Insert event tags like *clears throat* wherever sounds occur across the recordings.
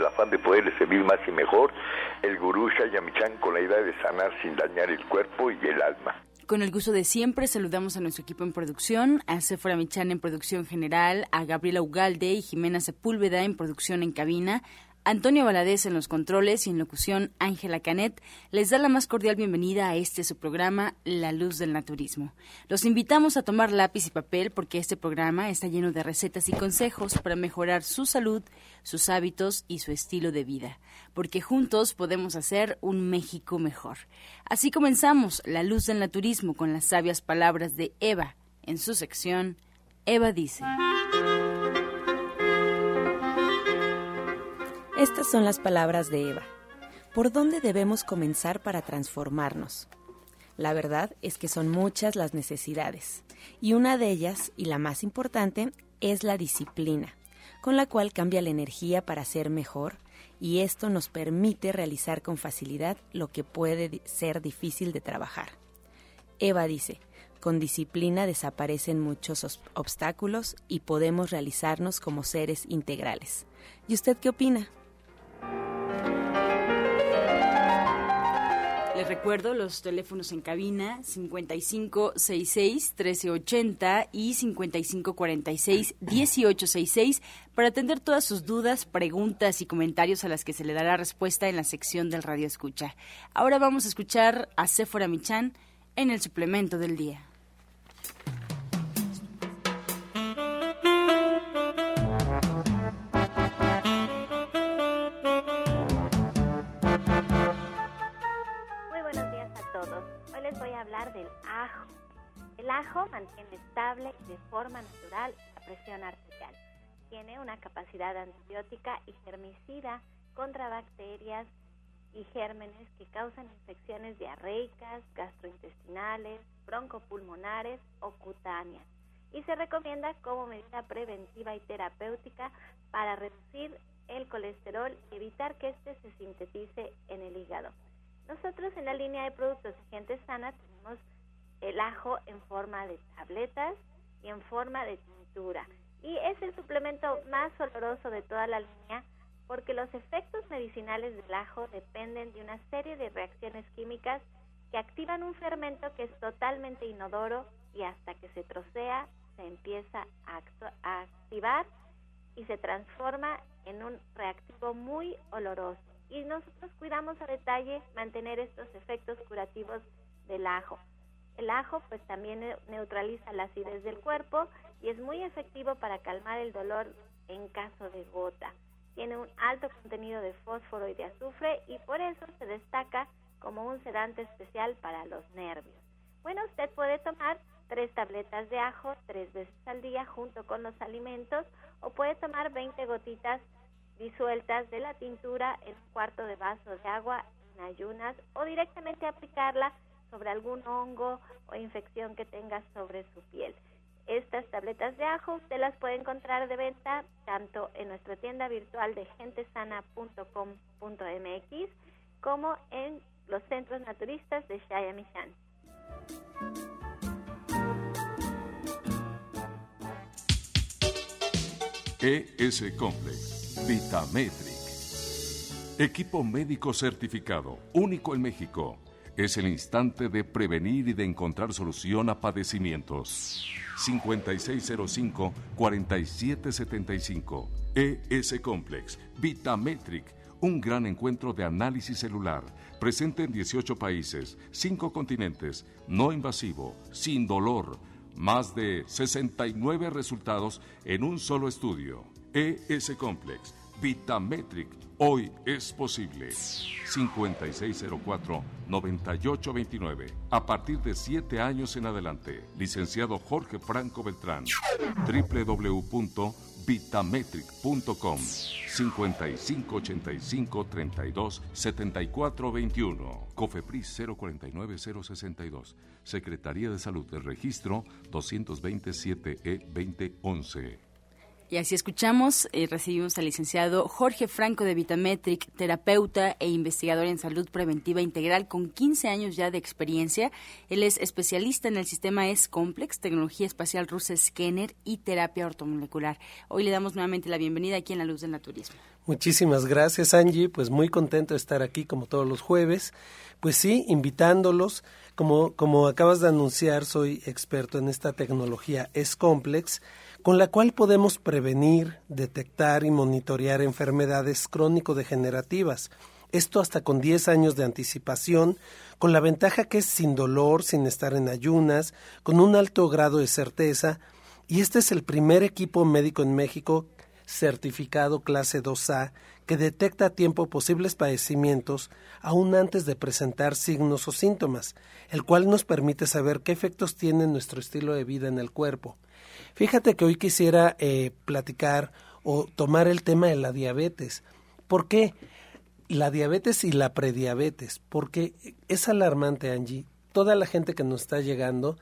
el afán de poderles servir más y mejor, el gurú Shayamichan con la idea de sanar sin dañar el cuerpo y el alma. Con el gusto de siempre, saludamos a nuestro equipo en producción, a Sephora Michan en producción general, a Gabriela Ugalde y Jimena Sepúlveda en producción en cabina, Antonio Valadez en los controles y en locución Ángela Canet les da la más cordial bienvenida a este su programa La Luz del Naturismo. Los invitamos a tomar lápiz y papel porque este programa está lleno de recetas y consejos para mejorar su salud, sus hábitos y su estilo de vida, porque juntos podemos hacer un México mejor. Así comenzamos La Luz del Naturismo con las sabias palabras de Eva en su sección Eva dice. Estas son las palabras de Eva. ¿Por dónde debemos comenzar para transformarnos? La verdad es que son muchas las necesidades, y una de ellas, y la más importante, es la disciplina, con la cual cambia la energía para ser mejor, y esto nos permite realizar con facilidad lo que puede ser difícil de trabajar. Eva dice, con disciplina desaparecen muchos obstáculos y podemos realizarnos como seres integrales. ¿Y usted qué opina? Les recuerdo los teléfonos en cabina 5566-1380 y 5546-1866 para atender todas sus dudas, preguntas y comentarios a las que se le dará respuesta en la sección del Radio Escucha. Ahora vamos a escuchar a Sephora Michan en el suplemento del día. Del ajo. El ajo mantiene estable y de forma natural la presión arterial. Tiene una capacidad antibiótica y germicida contra bacterias y gérmenes que causan infecciones diarreicas, gastrointestinales, broncopulmonares o cutáneas. Y se recomienda como medida preventiva y terapéutica para reducir el colesterol y evitar que éste se sintetice en el hígado. Nosotros en la línea de productos de gente sana tenemos el ajo en forma de tabletas y en forma de tintura. Y es el suplemento más oloroso de toda la línea porque los efectos medicinales del ajo dependen de una serie de reacciones químicas que activan un fermento que es totalmente inodoro y hasta que se trocea se empieza a, a activar y se transforma en un reactivo muy oloroso y nosotros cuidamos a detalle mantener estos efectos curativos del ajo. El ajo pues también neutraliza la acidez del cuerpo y es muy efectivo para calmar el dolor en caso de gota. Tiene un alto contenido de fósforo y de azufre y por eso se destaca como un sedante especial para los nervios. Bueno, usted puede tomar tres tabletas de ajo tres veces al día junto con los alimentos o puede tomar 20 gotitas disueltas de la tintura en un cuarto de vaso de agua en ayunas o directamente aplicarla sobre algún hongo o infección que tenga sobre su piel. Estas tabletas de ajo usted las puede encontrar de venta tanto en nuestra tienda virtual de gentesana.com.mx como en los centros naturistas de Shayamishan. ES Complex Vitametric. Equipo médico certificado, único en México. Es el instante de prevenir y de encontrar solución a padecimientos. 5605-4775. ES Complex. Vitametric. Un gran encuentro de análisis celular. Presente en 18 países, 5 continentes. No invasivo, sin dolor. Más de 69 resultados en un solo estudio. ES Complex, Vitametric, hoy es posible. 5604-9829. A partir de 7 años en adelante. Licenciado Jorge Franco Beltrán. www.vitametric.com 5585-32-7421. Cofepris 049-062. Secretaría de Salud del Registro 227E2011. Y así escuchamos, eh, recibimos al licenciado Jorge Franco de Vitametric, terapeuta e investigador en salud preventiva integral con 15 años ya de experiencia. Él es especialista en el sistema S-Complex, tecnología espacial rusa Scanner y terapia ortomolecular. Hoy le damos nuevamente la bienvenida aquí en La Luz del Naturismo. Muchísimas gracias, Angie. Pues muy contento de estar aquí como todos los jueves. Pues sí, invitándolos. Como, como acabas de anunciar, soy experto en esta tecnología S-Complex con la cual podemos prevenir, detectar y monitorear enfermedades crónico-degenerativas. Esto hasta con 10 años de anticipación, con la ventaja que es sin dolor, sin estar en ayunas, con un alto grado de certeza, y este es el primer equipo médico en México certificado clase 2A que detecta a tiempo posibles padecimientos aún antes de presentar signos o síntomas, el cual nos permite saber qué efectos tiene nuestro estilo de vida en el cuerpo. Fíjate que hoy quisiera eh, platicar o tomar el tema de la diabetes. ¿Por qué? La diabetes y la prediabetes. Porque es alarmante, Angie. Toda la gente que nos está llegando,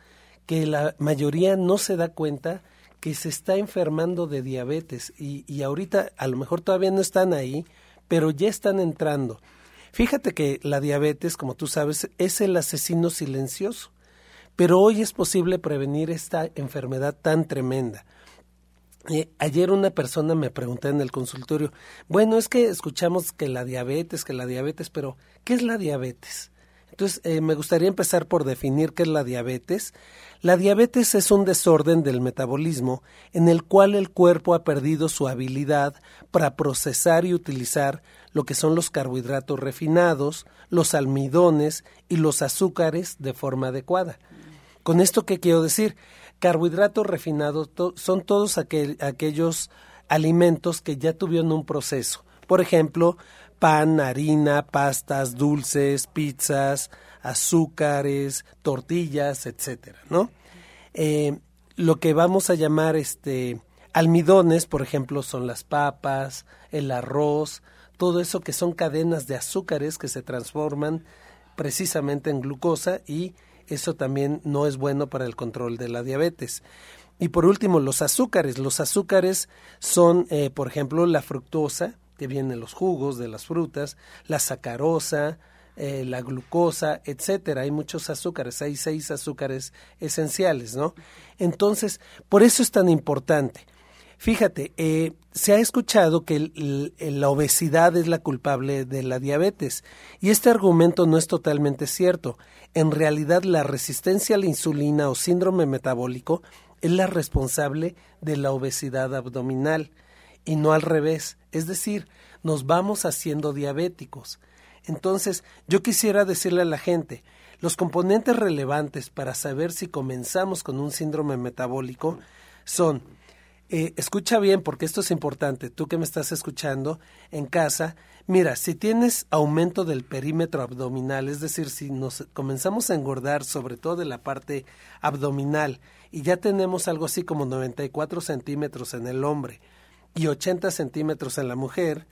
que la mayoría no se da cuenta que se está enfermando de diabetes y, y ahorita a lo mejor todavía no están ahí, pero ya están entrando. Fíjate que la diabetes, como tú sabes, es el asesino silencioso. Pero hoy es posible prevenir esta enfermedad tan tremenda. Eh, ayer una persona me preguntó en el consultorio, bueno, es que escuchamos que la diabetes, que la diabetes, pero ¿qué es la diabetes? Entonces, eh, me gustaría empezar por definir qué es la diabetes. La diabetes es un desorden del metabolismo en el cual el cuerpo ha perdido su habilidad para procesar y utilizar lo que son los carbohidratos refinados, los almidones y los azúcares de forma adecuada. Con esto, ¿qué quiero decir? Carbohidratos refinados son todos aquellos alimentos que ya tuvieron un proceso. Por ejemplo, pan, harina, pastas, dulces, pizzas, azúcares, tortillas, etcétera, ¿no? Eh, lo que vamos a llamar este almidones, por ejemplo, son las papas, el arroz, todo eso que son cadenas de azúcares que se transforman precisamente en glucosa y eso también no es bueno para el control de la diabetes. Y por último, los azúcares. Los azúcares son, eh, por ejemplo, la fructosa, que viene en los jugos de las frutas, la sacarosa, eh, la glucosa, etcétera. Hay muchos azúcares, hay seis azúcares esenciales, ¿no? Entonces, por eso es tan importante. Fíjate, eh, se ha escuchado que la obesidad es la culpable de la diabetes y este argumento no es totalmente cierto. En realidad la resistencia a la insulina o síndrome metabólico es la responsable de la obesidad abdominal y no al revés. Es decir, nos vamos haciendo diabéticos. Entonces, yo quisiera decirle a la gente, los componentes relevantes para saber si comenzamos con un síndrome metabólico son eh, escucha bien porque esto es importante. Tú que me estás escuchando en casa, mira, si tienes aumento del perímetro abdominal, es decir, si nos comenzamos a engordar sobre todo de la parte abdominal y ya tenemos algo así como 94 centímetros en el hombre y 80 centímetros en la mujer,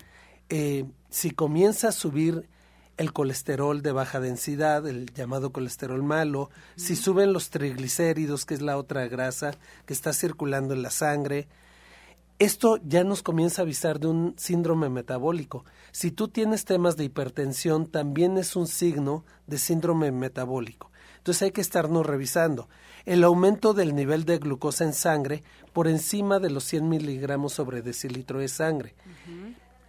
eh, si comienza a subir el colesterol de baja densidad, el llamado colesterol malo, si suben los triglicéridos, que es la otra grasa que está circulando en la sangre, esto ya nos comienza a avisar de un síndrome metabólico. Si tú tienes temas de hipertensión, también es un signo de síndrome metabólico. Entonces hay que estarnos revisando. El aumento del nivel de glucosa en sangre por encima de los 100 miligramos sobre decilitro de sangre.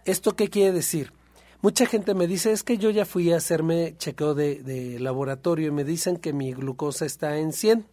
¿Esto qué quiere decir? Mucha gente me dice, es que yo ya fui a hacerme chequeo de, laboratorio y me dicen que mi glucosa está en 100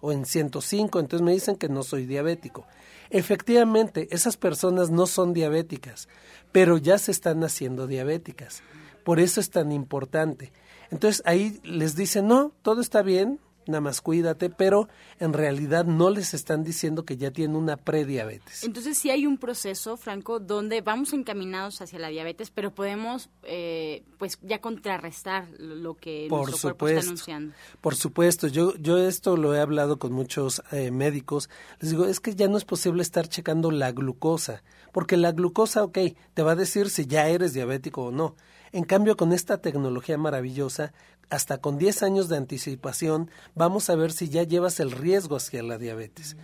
o en 105, entonces me dicen que no soy diabético. Efectivamente, esas personas no son diabéticas, pero ya se están haciendo diabéticas. Por eso es tan importante. Entonces ahí les dicen, no, todo está bien, nada más cuídate, pero en realidad no les están diciendo que ya tienen una prediabetes. Entonces sí hay un proceso, Franco, donde vamos encaminados hacia la diabetes, pero podemos eh, pues ya contrarrestar lo que por nuestro supuesto, cuerpo está anunciando. Por supuesto, yo, yo esto lo he hablado con muchos eh, médicos, les digo, es que ya no es posible estar checando la glucosa, porque la glucosa, ok, te va a decir si ya eres diabético o no. En cambio, con esta tecnología maravillosa, hasta con 10 años de anticipación, vamos a ver si ya llevas el riesgo hacia la diabetes.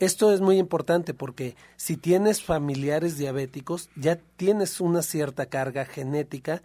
Esto es muy importante porque si tienes familiares diabéticos, ya tienes una cierta carga genética,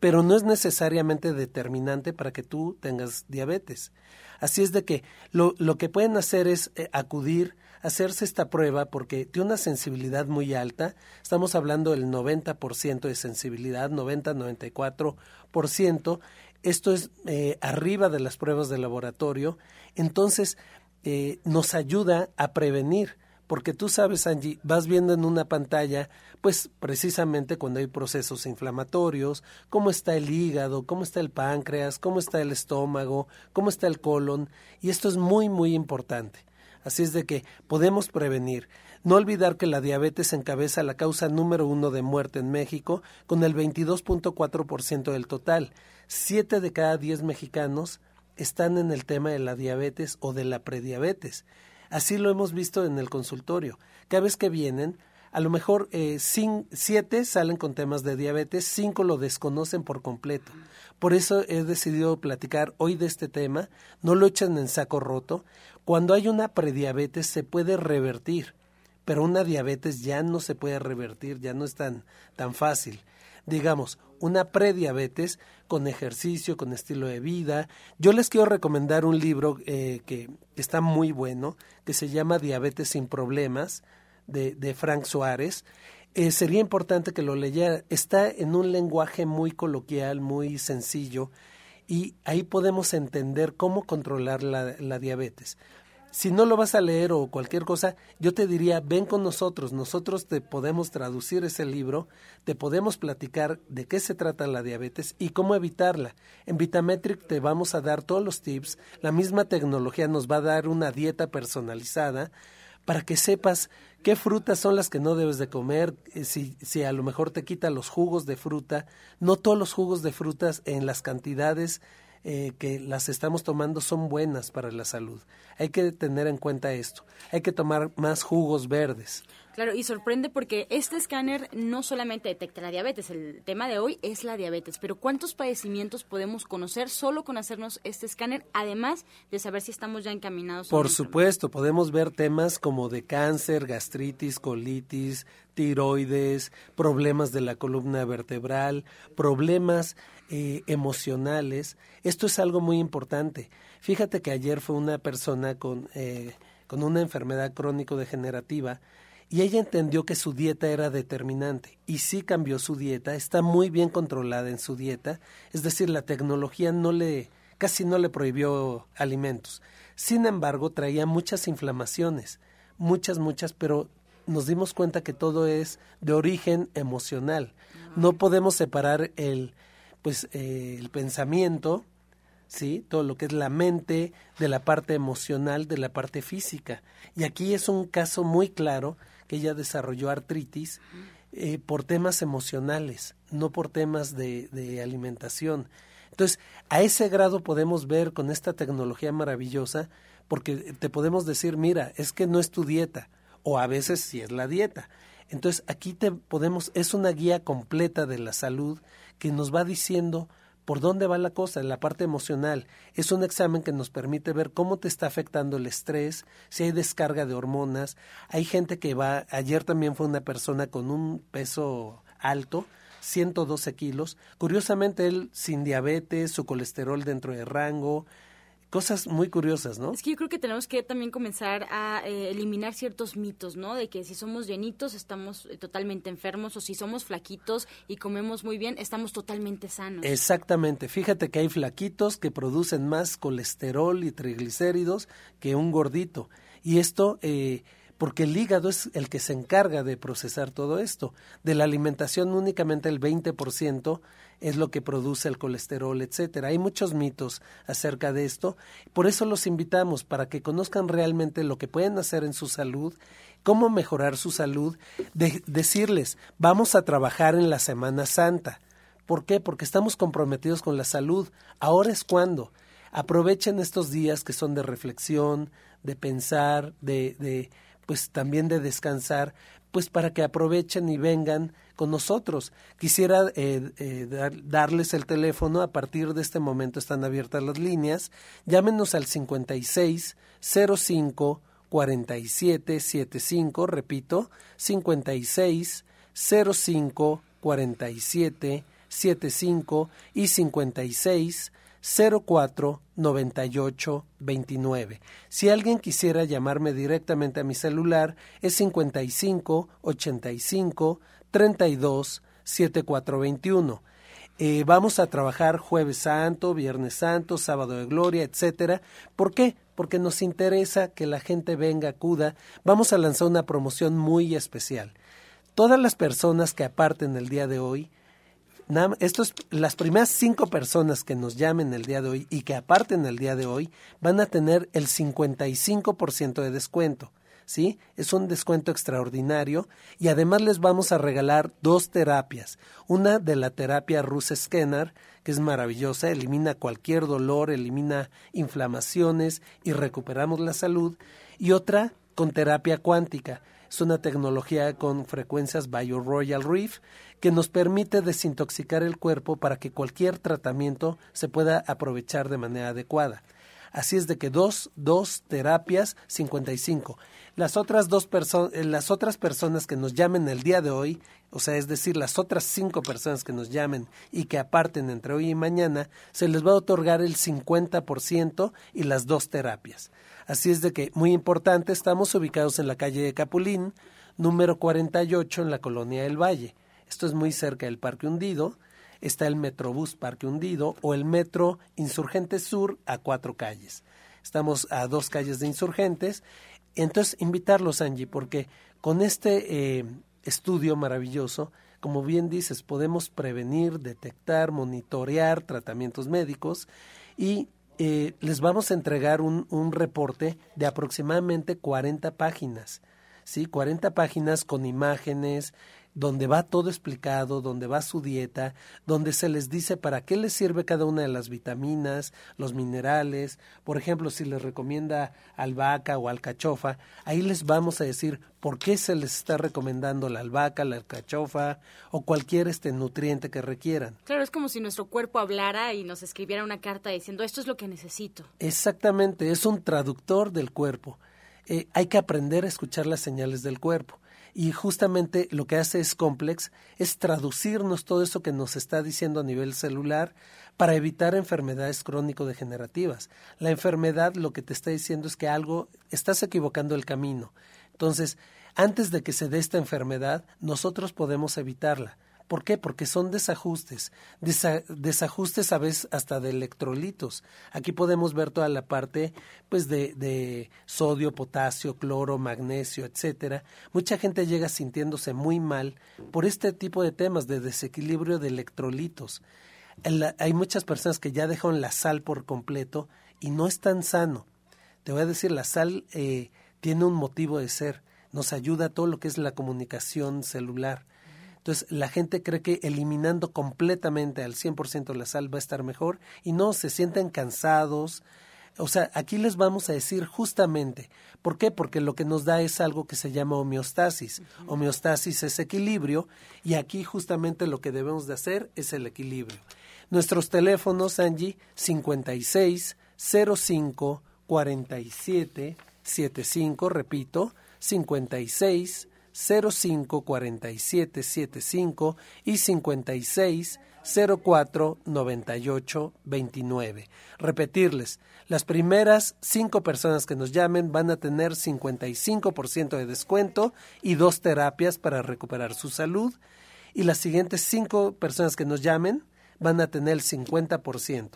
pero no es necesariamente determinante para que tú tengas diabetes. Así es de que lo, lo que pueden hacer es eh, acudir, hacerse esta prueba porque tiene una sensibilidad muy alta. Estamos hablando del 90% de sensibilidad, 90-94%. Esto es eh, arriba de las pruebas de laboratorio. Entonces, eh, nos ayuda a prevenir. Porque tú sabes, Angie, vas viendo en una pantalla, pues precisamente cuando hay procesos inflamatorios, cómo está el hígado, cómo está el páncreas, cómo está el estómago, cómo está el colon, y esto es muy, muy importante. Así es de que podemos prevenir. No olvidar que la diabetes encabeza la causa número uno de muerte en México, con el 22.4% del total. Siete de cada diez mexicanos están en el tema de la diabetes o de la prediabetes. Así lo hemos visto en el consultorio. Cada vez que vienen, a lo mejor eh, siete salen con temas de diabetes, cinco lo desconocen por completo. Por eso he decidido platicar hoy de este tema. No lo echen en saco roto. Cuando hay una prediabetes se puede revertir, pero una diabetes ya no se puede revertir, ya no es tan, tan fácil digamos, una prediabetes con ejercicio, con estilo de vida. Yo les quiero recomendar un libro eh, que está muy bueno, que se llama Diabetes sin Problemas, de, de Frank Suárez. Eh, sería importante que lo leyera. Está en un lenguaje muy coloquial, muy sencillo, y ahí podemos entender cómo controlar la, la diabetes si no lo vas a leer o cualquier cosa, yo te diría, ven con nosotros, nosotros te podemos traducir ese libro, te podemos platicar de qué se trata la diabetes y cómo evitarla. En Vitametric te vamos a dar todos los tips, la misma tecnología nos va a dar una dieta personalizada para que sepas qué frutas son las que no debes de comer, eh, si, si a lo mejor te quita los jugos de fruta, no todos los jugos de frutas en las cantidades eh, que las estamos tomando son buenas para la salud. Hay que tener en cuenta esto. Hay que tomar más jugos verdes. Claro, y sorprende porque este escáner no solamente detecta la diabetes, el tema de hoy es la diabetes, pero ¿cuántos padecimientos podemos conocer solo con hacernos este escáner, además de saber si estamos ya encaminados? Por supuesto, podemos ver temas como de cáncer, gastritis, colitis, tiroides, problemas de la columna vertebral, problemas eh, emocionales. Esto es algo muy importante. Fíjate que ayer fue una persona con, eh, con una enfermedad crónico-degenerativa y ella entendió que su dieta era determinante y sí cambió su dieta, está muy bien controlada en su dieta, es decir, la tecnología no le casi no le prohibió alimentos. Sin embargo, traía muchas inflamaciones, muchas muchas, pero nos dimos cuenta que todo es de origen emocional. No podemos separar el pues eh, el pensamiento, ¿sí? Todo lo que es la mente, de la parte emocional, de la parte física. Y aquí es un caso muy claro ella desarrolló artritis eh, por temas emocionales, no por temas de, de alimentación. Entonces, a ese grado podemos ver con esta tecnología maravillosa, porque te podemos decir, mira, es que no es tu dieta, o a veces sí es la dieta. Entonces, aquí te podemos, es una guía completa de la salud que nos va diciendo por dónde va la cosa, en la parte emocional. Es un examen que nos permite ver cómo te está afectando el estrés, si hay descarga de hormonas. Hay gente que va, ayer también fue una persona con un peso alto, 112 kilos. Curiosamente, él sin diabetes, su colesterol dentro de rango, cosas muy curiosas, ¿no? Es que yo creo que tenemos que también comenzar a eh, eliminar ciertos mitos, ¿no? De que si somos llenitos estamos eh, totalmente enfermos o si somos flaquitos y comemos muy bien estamos totalmente sanos. Exactamente. Fíjate que hay flaquitos que producen más colesterol y triglicéridos que un gordito. Y esto... Eh, porque el hígado es el que se encarga de procesar todo esto. De la alimentación únicamente el 20% es lo que produce el colesterol, etcétera. Hay muchos mitos acerca de esto, por eso los invitamos para que conozcan realmente lo que pueden hacer en su salud, cómo mejorar su salud, de decirles, vamos a trabajar en la Semana Santa. ¿Por qué? Porque estamos comprometidos con la salud. Ahora es cuando. Aprovechen estos días que son de reflexión, de pensar, de pues también de descansar, pues para que aprovechen y vengan con nosotros. Quisiera eh, eh, darles el teléfono, a partir de este momento están abiertas las líneas, llámenos al 56 05 4775, repito, 56 05 47 75 y 56 04 98 29. Si alguien quisiera llamarme directamente a mi celular es 55 85 32 7421. Eh, vamos a trabajar jueves santo, viernes santo, sábado de gloria, etcétera. ¿Por qué? Porque nos interesa que la gente venga, acuda. Vamos a lanzar una promoción muy especial. Todas las personas que aparten el día de hoy, estos, las primeras cinco personas que nos llamen el día de hoy y que aparten el día de hoy van a tener el 55% de descuento. ¿sí? Es un descuento extraordinario y además les vamos a regalar dos terapias. Una de la terapia Rus Scanner, que es maravillosa, elimina cualquier dolor, elimina inflamaciones y recuperamos la salud. Y otra con terapia cuántica. Es una tecnología con frecuencias Bio Royal Reef que nos permite desintoxicar el cuerpo para que cualquier tratamiento se pueda aprovechar de manera adecuada. Así es de que dos, dos terapias, 55. Las otras dos personas, eh, las otras personas que nos llamen el día de hoy, o sea, es decir, las otras cinco personas que nos llamen y que aparten entre hoy y mañana, se les va a otorgar el 50% y las dos terapias. Así es de que, muy importante, estamos ubicados en la calle de Capulín, número 48 en la colonia del Valle. Esto es muy cerca del Parque Hundido. Está el Metrobús Parque Hundido o el Metro Insurgentes Sur a cuatro calles. Estamos a dos calles de Insurgentes entonces, invitarlos, Angie, porque con este eh, estudio maravilloso, como bien dices, podemos prevenir, detectar, monitorear tratamientos médicos y eh, les vamos a entregar un, un, reporte de aproximadamente 40 páginas, ¿sí? 40 páginas con imágenes, donde va todo explicado, donde va su dieta, donde se les dice para qué les sirve cada una de las vitaminas, los minerales, por ejemplo, si les recomienda albahaca o alcachofa, ahí les vamos a decir por qué se les está recomendando la albahaca, la alcachofa o cualquier este nutriente que requieran. Claro, es como si nuestro cuerpo hablara y nos escribiera una carta diciendo esto es lo que necesito. Exactamente, es un traductor del cuerpo. Eh, hay que aprender a escuchar las señales del cuerpo y justamente lo que hace es Complex es traducirnos todo eso que nos está diciendo a nivel celular para evitar enfermedades crónico-degenerativas. La enfermedad lo que te está diciendo es que algo estás equivocando el camino. Entonces, antes de que se dé esta enfermedad, nosotros podemos evitarla. ¿Por qué? Porque son desajustes, desajustes a veces hasta de electrolitos. Aquí podemos ver toda la parte pues de, de sodio, potasio, cloro, magnesio, etcétera. Mucha gente llega sintiéndose muy mal por este tipo de temas de desequilibrio de electrolitos. hay muchas personas que ya dejan la sal por completo y no es tan sano. Te voy a decir, la sal eh, tiene un motivo de ser, nos ayuda a todo lo que es la comunicación celular entonces, la gente cree que eliminando completamente al 100% la sal va a estar mejor y no, se sienten cansados. O sea, aquí les vamos a decir justamente, ¿por qué? Porque lo que nos da es algo que se llama homeostasis. Homeostasis es equilibrio y aquí justamente lo que debemos de hacer es el equilibrio. Nuestros teléfonos, Angie, 56 05 47 75, repito, 56 05 47 75 y 56 04 98 29. Repetirles, las primeras cinco personas que nos llamen van a tener 55% de descuento y dos terapias para recuperar su salud. Y las siguientes cinco personas que nos llamen van a tener el 50%.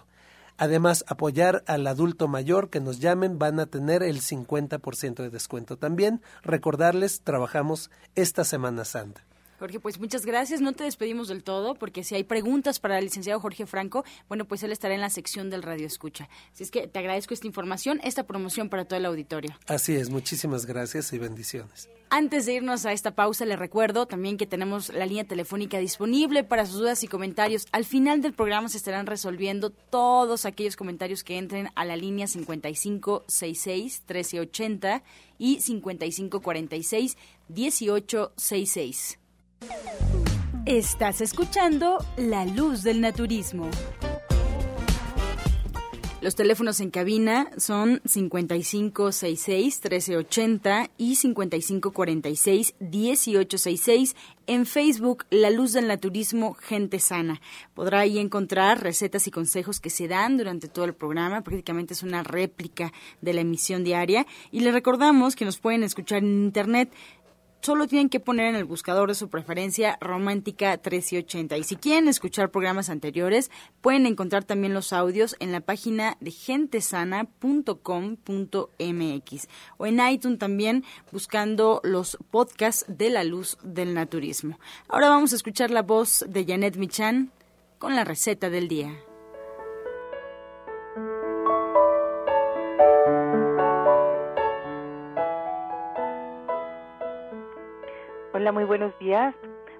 Además, apoyar al adulto mayor que nos llamen van a tener el 50% de descuento también. Recordarles, trabajamos esta Semana Santa. Jorge, pues muchas gracias. No te despedimos del todo, porque si hay preguntas para el licenciado Jorge Franco, bueno, pues él estará en la sección del Radio Escucha. Así es que te agradezco esta información, esta promoción para todo el auditorio. Así es, muchísimas gracias y bendiciones. Antes de irnos a esta pausa, le recuerdo también que tenemos la línea telefónica disponible para sus dudas y comentarios. Al final del programa se estarán resolviendo todos aquellos comentarios que entren a la línea 5566-1380 y 5546-1866. Estás escuchando La Luz del Naturismo. Los teléfonos en cabina son 5566-1380 y 5546-1866. En Facebook, La Luz del Naturismo, Gente Sana. Podrá ahí encontrar recetas y consejos que se dan durante todo el programa. Prácticamente es una réplica de la emisión diaria. Y le recordamos que nos pueden escuchar en Internet solo tienen que poner en el buscador de su preferencia Romántica 1380. Y si quieren escuchar programas anteriores, pueden encontrar también los audios en la página de gentesana.com.mx o en iTunes también buscando los podcasts de la luz del naturismo. Ahora vamos a escuchar la voz de Janet Michan con la receta del día. Muy buenos días.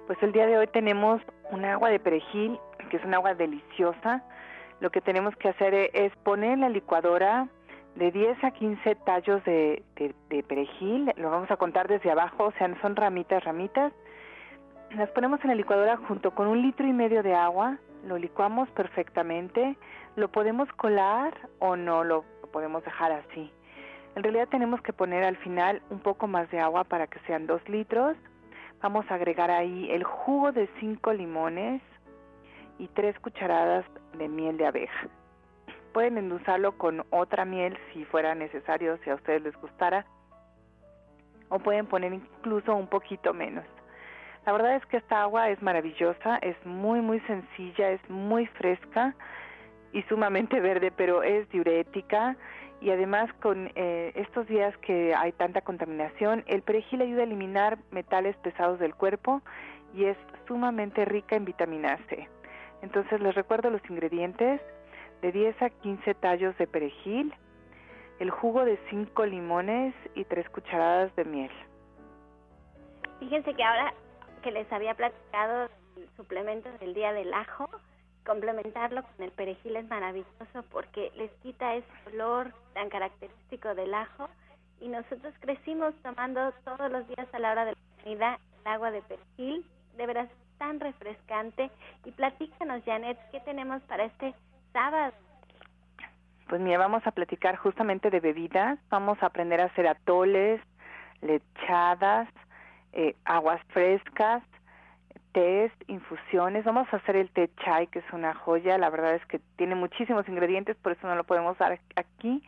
Pues el día de hoy tenemos un agua de perejil, que es un agua deliciosa. Lo que tenemos que hacer e-, es poner en la licuadora de 10 a 15 tallos de, perejil. Lo vamos a contar desde abajo, o sea, son ramitas, ramitas. Las ponemos en la licuadora junto con un litro y medio de agua. Lo licuamos perfectamente. Lo podemos colar o no lo podemos dejar así. En realidad tenemos que poner al final un poco más de agua para que sean dos litros Vamos a agregar ahí el jugo de cinco limones y tres cucharadas de miel de abeja. Pueden endulzarlo con otra miel si fuera necesario, si a ustedes les gustara, o pueden poner incluso un poquito menos. La verdad es que esta agua es maravillosa, es muy muy sencilla, es muy fresca y sumamente *laughs* verde, pero es diurética y además con eh, estos días que hay tanta contaminación, el perejil ayuda a eliminar metales pesados del cuerpo y es sumamente rica en vitamina C. Entonces les recuerdo los ingredientes, de 10 a 15 tallos de perejil, el jugo de 5 limones y 3 cucharadas de miel. Fíjense que ahora que les había platicado el suplemento del día del ajo, complementarlo con el perejil es maravilloso porque les quita ese olor tan característico del ajo. Y nosotros crecimos tomando todos los días a la hora de la comida el agua de perejil, de veras tan refrescante. Y platícanos Janet, ¿qué tenemos para este sábado? Pues mira, vamos a platicar justamente de bebidas, vamos a aprender a hacer atoles, lechadas, eh, aguas frescas, tés, infusiones. Vamos a hacer el té chai, que es una joya. La verdad es que tiene muchísimos ingredientes, por eso no lo podemos dar aquí.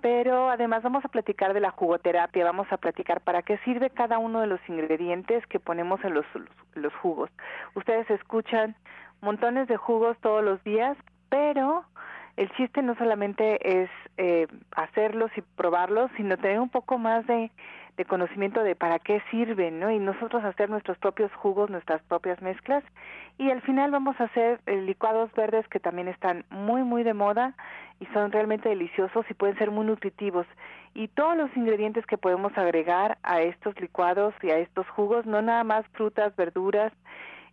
Pero además vamos a platicar de la jugoterapia, vamos a platicar para qué sirve cada uno de los ingredientes que ponemos en los, los, jugos. Ustedes escuchan montones de jugos todos los días, pero el chiste no solamente es eh, hacerlos y probarlos, sino tener un poco más de conocimiento de para qué sirven, ¿no? Y nosotros hacer nuestros propios jugos, nuestras propias mezclas. Y al final vamos a hacer eh, licuados verdes que también están muy, muy de moda y son realmente deliciosos y pueden ser muy nutritivos. Y todos los ingredientes que podemos agregar a estos licuados y a estos jugos, no nada más frutas, verduras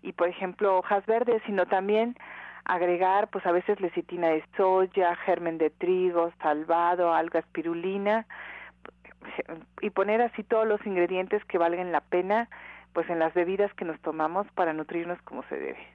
y, por ejemplo, hojas verdes, sino también agregar, pues a veces lecitina de soya, germen de trigo, salvado, alga espirulina, y poner así todos los ingredientes que valgan la pena pues en las bebidas que nos tomamos para nutrirnos como se debe.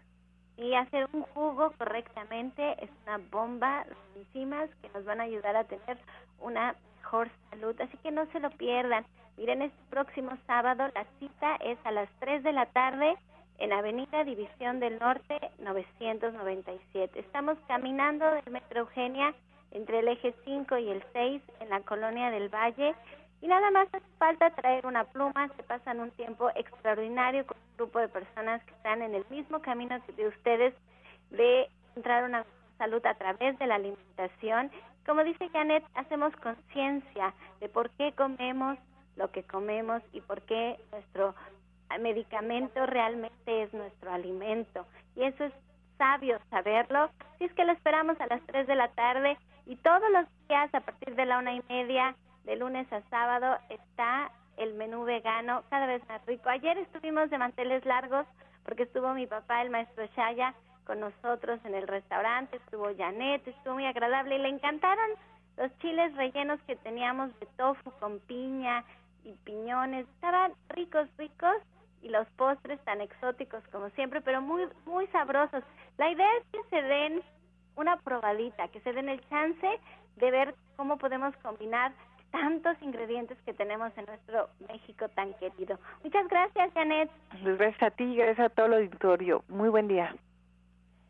Y hacer un jugo correctamente es una bomba de que nos van a ayudar a tener una mejor salud, así que no se lo pierdan. Miren, este próximo sábado la cita es a las 3 de la tarde en Avenida División del Norte 997. Estamos caminando del Metro Eugenia entre el eje 5 y el 6 en la colonia del Valle y nada más hace falta traer una pluma, se pasan un tiempo extraordinario con un grupo de personas que están en el mismo camino que de ustedes de encontrar una salud a través de la alimentación. Como dice Janet, hacemos conciencia de por qué comemos lo que comemos y por qué nuestro medicamento realmente es nuestro alimento. Y eso es sabio saberlo. Si es que lo esperamos a las 3 de la tarde y todos los días a partir de la una y media de lunes a sábado está el menú vegano cada vez más rico. Ayer estuvimos de manteles largos porque estuvo mi papá, el maestro Shaya, con nosotros en el restaurante, estuvo Janet, estuvo muy agradable y le encantaron los chiles rellenos que teníamos de tofu con piña y piñones. Estaban ricos, ricos y los postres tan exóticos como siempre, pero muy muy sabrosos. La idea es que se den una probadita, que se den el chance de ver cómo podemos combinar tantos ingredientes que tenemos en nuestro México tan querido. Muchas gracias, Janet. Pues gracias a ti, gracias a todo el auditorio. Muy buen día.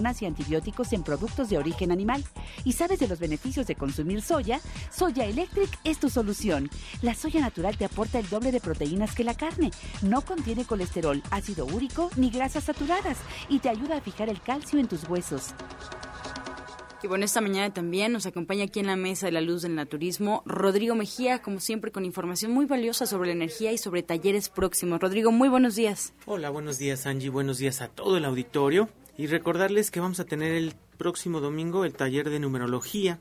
y antibióticos en productos de origen animal. ¿Y sabes de los beneficios de consumir soya? Soya Electric es tu solución. La soya natural te aporta el doble de proteínas que la carne. No contiene colesterol, ácido úrico ni grasas saturadas y te ayuda a fijar el calcio en tus huesos. Y bueno, esta mañana también nos acompaña aquí en la mesa de la luz del naturismo Rodrigo Mejía, como siempre con información muy valiosa sobre la energía y sobre talleres próximos. Rodrigo, muy buenos días. Hola, buenos días Angie, buenos días a todo el auditorio. Y recordarles que vamos a tener el próximo domingo el taller de numerología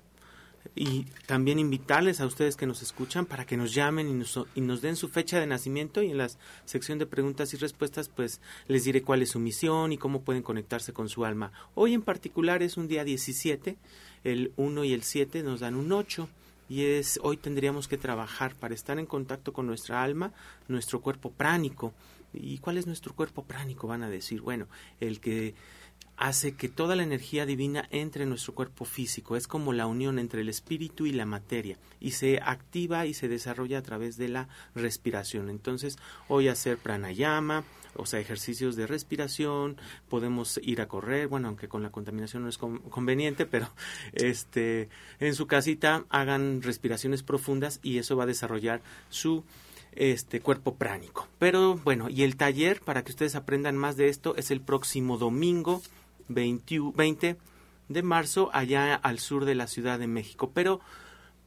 y también invitarles a ustedes que nos escuchan para que nos llamen y nos, y nos den su fecha de nacimiento y en la sección de preguntas y respuestas pues les diré cuál es su misión y cómo pueden conectarse con su alma. Hoy en particular es un día 17, el 1 y el 7 nos dan un 8 y es hoy tendríamos que trabajar para estar en contacto con nuestra alma, nuestro cuerpo pránico. ¿Y cuál es nuestro cuerpo pránico? Van a decir, bueno, el que hace que toda la energía divina entre en nuestro cuerpo físico. Es como la unión entre el espíritu y la materia y se activa y se desarrolla a través de la respiración. Entonces, hoy hacer pranayama, o sea, ejercicios de respiración, podemos ir a correr, bueno, aunque con la contaminación no es conveniente, pero este en su casita hagan respiraciones profundas y eso va a desarrollar su este cuerpo pránico. Pero bueno, y el taller para que ustedes aprendan más de esto es el próximo domingo 20, de marzo allá al sur de la Ciudad de México. Pero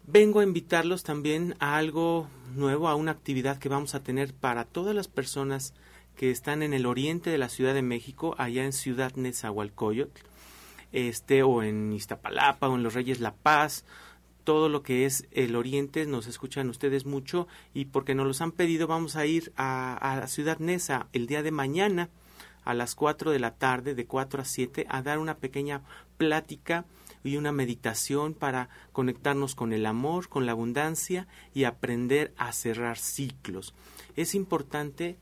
vengo a invitarlos también a algo nuevo, a una actividad que vamos a tener para todas las personas que están en el oriente de la Ciudad de México, allá en Ciudad Nezahualcóyotl, este, o en Iztapalapa, o en Los Reyes La Paz, todo lo que es el oriente, nos escuchan ustedes mucho, y porque nos los han pedido, vamos a ir a, a Ciudad Neza el día de mañana, a las 4 de la tarde, de 4 a 7, a dar una pequeña plática y una meditación para conectarnos con el amor, con la abundancia y aprender a cerrar ciclos. Es importante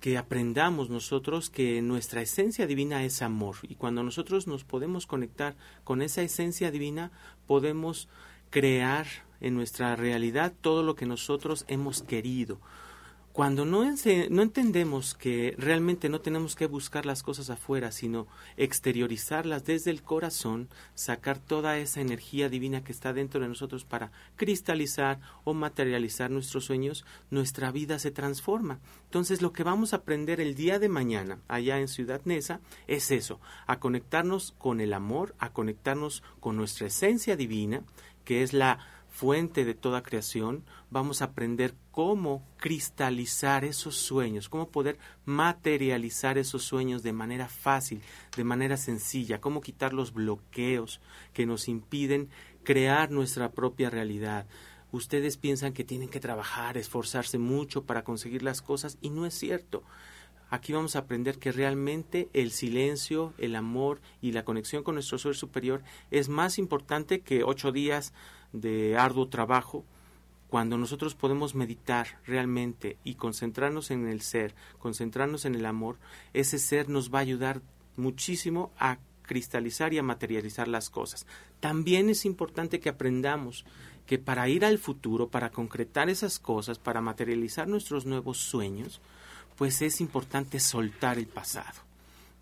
que aprendamos nosotros que nuestra esencia divina es amor y cuando nosotros nos podemos conectar con esa esencia divina podemos crear en nuestra realidad todo lo que nosotros hemos querido cuando no, entendemos que realmente no tenemos que buscar las cosas afuera, sino exteriorizarlas desde el corazón, sacar toda esa energía divina que está dentro de nosotros para cristalizar o materializar nuestros sueños, nuestra vida se transforma. Entonces lo que vamos a aprender el día de mañana allá en Ciudad Neza es eso, a conectarnos con el amor, a conectarnos con nuestra esencia divina, que es la fuente de toda creación, vamos a aprender cómo cristalizar esos sueños, cómo poder materializar esos sueños de manera fácil, de manera sencilla, cómo quitar los bloqueos que nos impiden crear nuestra propia realidad. Ustedes piensan que tienen que trabajar, esforzarse mucho para conseguir las cosas y no es cierto. Aquí vamos a aprender que realmente el silencio, el amor y la conexión con nuestro ser superior es más importante que ocho días de arduo trabajo, cuando nosotros podemos meditar realmente y concentrarnos en el ser, concentrarnos en el amor, ese ser nos va a ayudar muchísimo a cristalizar y a materializar las cosas. También es importante que aprendamos que para ir al futuro, para concretar esas cosas, para materializar nuestros nuevos sueños, pues es importante soltar el pasado.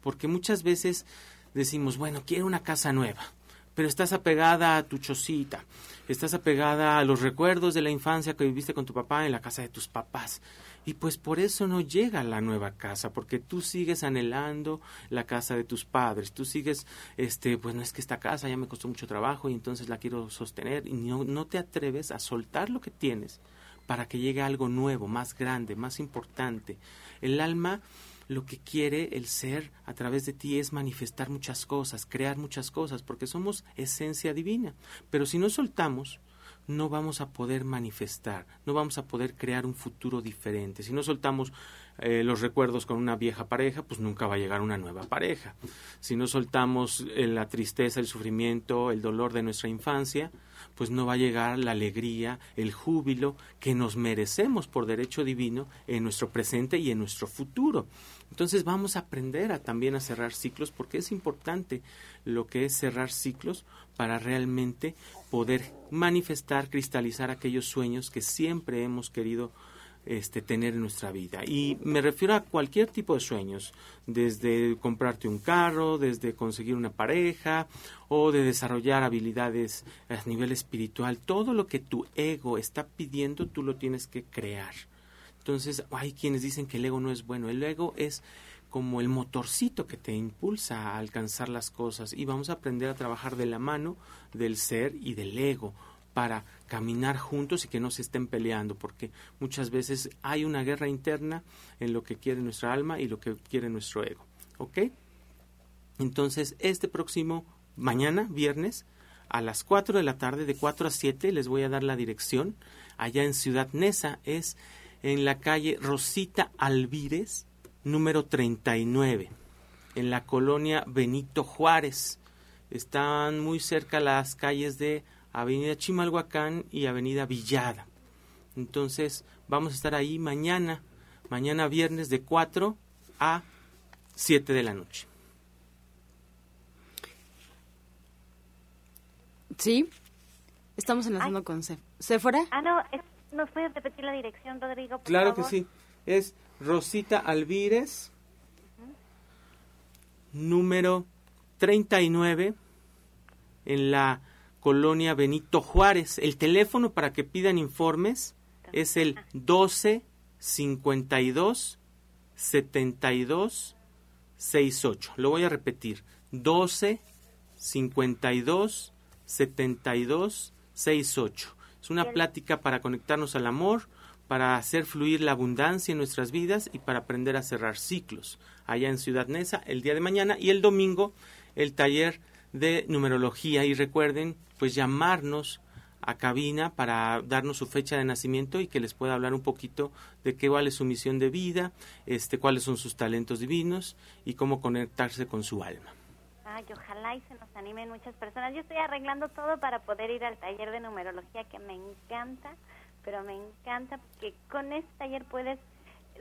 Porque muchas veces decimos, bueno, quiero una casa nueva, pero estás apegada a tu chocita, estás apegada a los recuerdos de la infancia que viviste con tu papá en la casa de tus papás. Y pues por eso no llega la nueva casa, porque tú sigues anhelando la casa de tus padres, tú sigues, este, pues no es que esta casa ya me costó mucho trabajo y entonces la quiero sostener y no, no te atreves a soltar lo que tienes para que llegue algo nuevo, más grande, más importante. El alma lo que quiere el ser a través de ti es manifestar muchas cosas, crear muchas cosas, porque somos esencia divina. Pero si no soltamos, no vamos a poder manifestar, no vamos a poder crear un futuro diferente. Si no soltamos eh, los recuerdos con una vieja pareja, pues nunca va a llegar una nueva pareja. Si no soltamos eh, la tristeza, el sufrimiento, el dolor de nuestra infancia, pues no va a llegar la alegría, el júbilo que nos merecemos por derecho divino en nuestro presente y en nuestro futuro. Entonces vamos a aprender a, también a cerrar ciclos porque es importante lo que es cerrar ciclos para realmente poder manifestar, cristalizar aquellos sueños que siempre hemos querido este, tener en nuestra vida. Y me refiero a cualquier tipo de sueños, desde comprarte un carro, desde conseguir una pareja o de desarrollar habilidades a nivel espiritual. Todo lo que tu ego está pidiendo, tú lo tienes que crear. Entonces, hay quienes dicen que el ego no es bueno. El ego es como el motorcito que te impulsa a alcanzar las cosas y vamos a aprender a trabajar de la mano del ser y del ego para caminar juntos y que no se estén peleando, porque muchas veces hay una guerra interna en lo que quiere nuestra alma y lo que quiere nuestro ego. ¿Ok? Entonces, este próximo mañana, viernes, a las 4 de la tarde, de 4 a 7, les voy a dar la dirección. Allá en Ciudad Neza es en la calle Rosita Alvírez, número 39, en la colonia Benito Juárez. Están muy cerca las calles de Avenida Chimalhuacán y Avenida Villada. Entonces, vamos a estar ahí mañana, mañana viernes de 4 a 7 de la noche. Sí, estamos enlazando con Sephora. Ah, no, ¿nos puedes repetir la dirección, Rodrigo? claro que sí. Es Rosita Alvírez, número 39, en la Colonia Benito Juárez. El teléfono para que pidan informes es el 12 52 72 68. Lo voy a repetir. 12 52 72 68. Es una plática para conectarnos al amor, para hacer fluir la abundancia en nuestras vidas y para aprender a cerrar ciclos. Allá en Ciudad Neza el día de mañana y el domingo el taller de numerología y recuerden pues llamarnos a cabina para darnos su fecha de nacimiento y que les pueda hablar un poquito de qué vale su misión de vida, este, cuáles son sus talentos divinos y cómo conectarse con su alma. Ay, ojalá y se nos animen muchas personas. Yo estoy arreglando todo para poder ir al taller de numerología que me encanta, pero me encanta porque con este taller puedes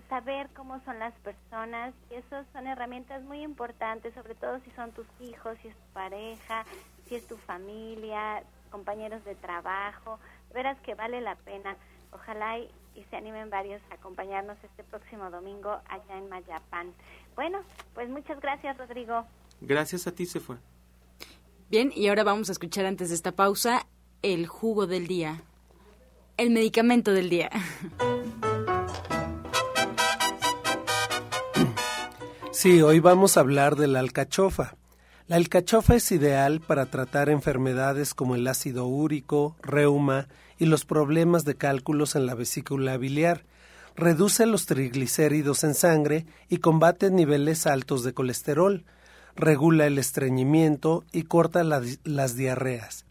saber cómo son las personas y esas son herramientas muy importantes, sobre todo si son tus hijos, si es tu pareja, si es tu familia, compañeros de trabajo, verás que vale la pena. Ojalá y, se animen varios a acompañarnos este próximo domingo allá en Mayapán. Bueno, pues muchas gracias, Rodrigo. Gracias a ti, se fue. Bien, y ahora vamos a escuchar antes de esta pausa el jugo del día, el medicamento del día. *laughs* Sí, hoy vamos a hablar de la alcachofa. La alcachofa es ideal para tratar enfermedades como el ácido úrico, reuma y los problemas de cálculos en la vesícula biliar. Reduce los triglicéridos en sangre y combate niveles altos de colesterol. Regula el estreñimiento y corta las diarreas.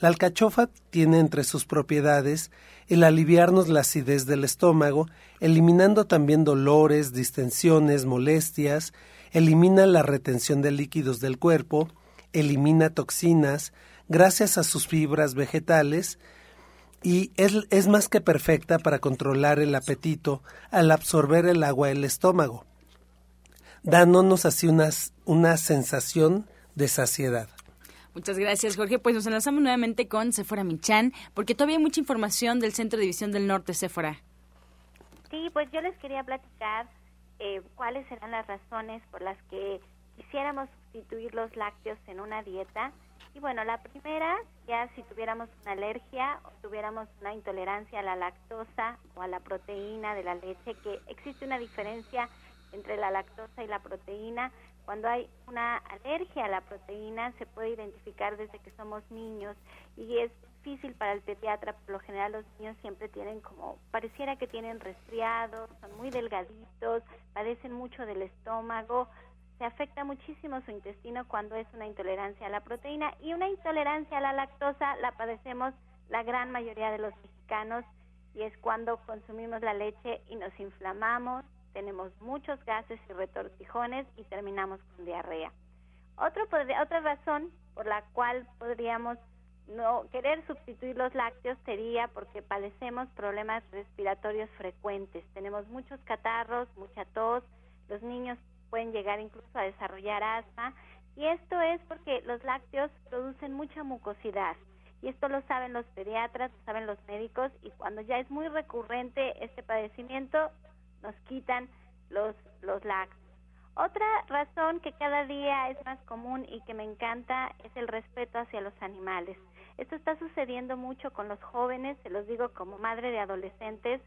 La alcachofa tiene entre sus propiedades el aliviarnos la acidez del estómago, eliminando también dolores, distensiones, molestias, elimina la retención de líquidos del cuerpo, elimina toxinas, gracias a sus fibras vegetales, y es, es, más que perfecta para controlar el apetito al absorber el agua del estómago, dándonos así una, una sensación de saciedad. Muchas gracias, Jorge. Pues nos enlazamos nuevamente con Sephora Michan, porque todavía hay mucha información del Centro de División del Norte, Sephora. Sí, pues yo les quería platicar eh, cuáles serán las razones por las que quisiéramos sustituir los lácteos en una dieta. Y bueno, la primera, ya si tuviéramos una alergia o tuviéramos una intolerancia a la lactosa o a la proteína de la leche, que existe una diferencia entre la lactosa y la proteína, cuando hay una alergia a la proteína se puede identificar desde que somos niños y es difícil para el pediatra, por lo general los niños siempre tienen como, pareciera que tienen resfriados, son muy delgaditos, padecen mucho del estómago, se afecta muchísimo su intestino cuando es una intolerancia a la proteína y una intolerancia a la lactosa la padecemos la gran mayoría de los mexicanos y es cuando consumimos la leche y nos inflamamos, tenemos muchos gases y retortijones y terminamos con diarrea. Otro, otra razón por la cual podríamos no querer sustituir los lácteos sería porque padecemos problemas respiratorios frecuentes. Tenemos muchos catarros, mucha tos, los niños pueden llegar incluso a desarrollar asma y esto es porque los lácteos producen mucha mucosidad y esto lo saben los pediatras, lo saben los médicos y cuando ya es muy recurrente este padecimiento nos quitan los, los lácteos. Otra razón que cada día es más común y que me encanta es el respeto hacia los animales. Esto está sucediendo mucho con los jóvenes, se los digo como madre de adolescentes,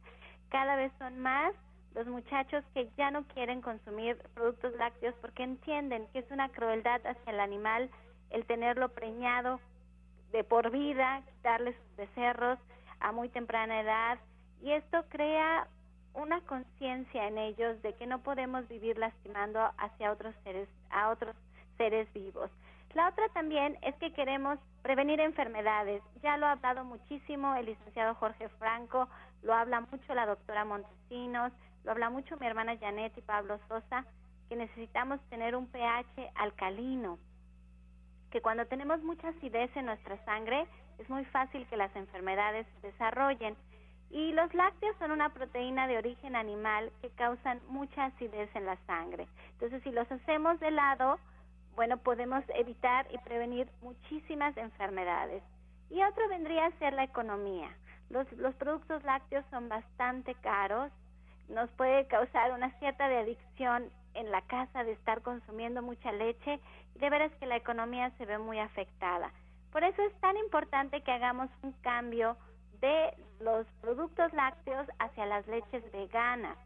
cada vez son más los muchachos que ya no quieren consumir productos lácteos porque entienden que es una crueldad hacia el animal el tenerlo preñado de por vida, quitarle sus becerros a muy temprana edad y esto crea una conciencia en ellos de que no podemos vivir lastimando hacia otros seres a otros seres vivos. La otra también es que queremos prevenir enfermedades. Ya lo ha hablado muchísimo el licenciado Jorge Franco, lo habla mucho la doctora Montesinos, lo habla mucho mi hermana Janet y Pablo Sosa, que necesitamos tener un pH alcalino, que cuando tenemos mucha acidez en nuestra sangre es muy fácil que las enfermedades se desarrollen. Y los lácteos son una proteína de origen animal que causan mucha acidez en la sangre. Entonces, si los hacemos de lado, bueno, podemos evitar y prevenir muchísimas enfermedades. Y otro vendría a ser la economía. Los, los productos lácteos son bastante caros, nos puede causar una cierta de adicción en la casa de estar consumiendo mucha leche y de veras que la economía se ve muy afectada. Por eso es tan importante que hagamos un cambio de los productos lácteos hacia las leches veganas,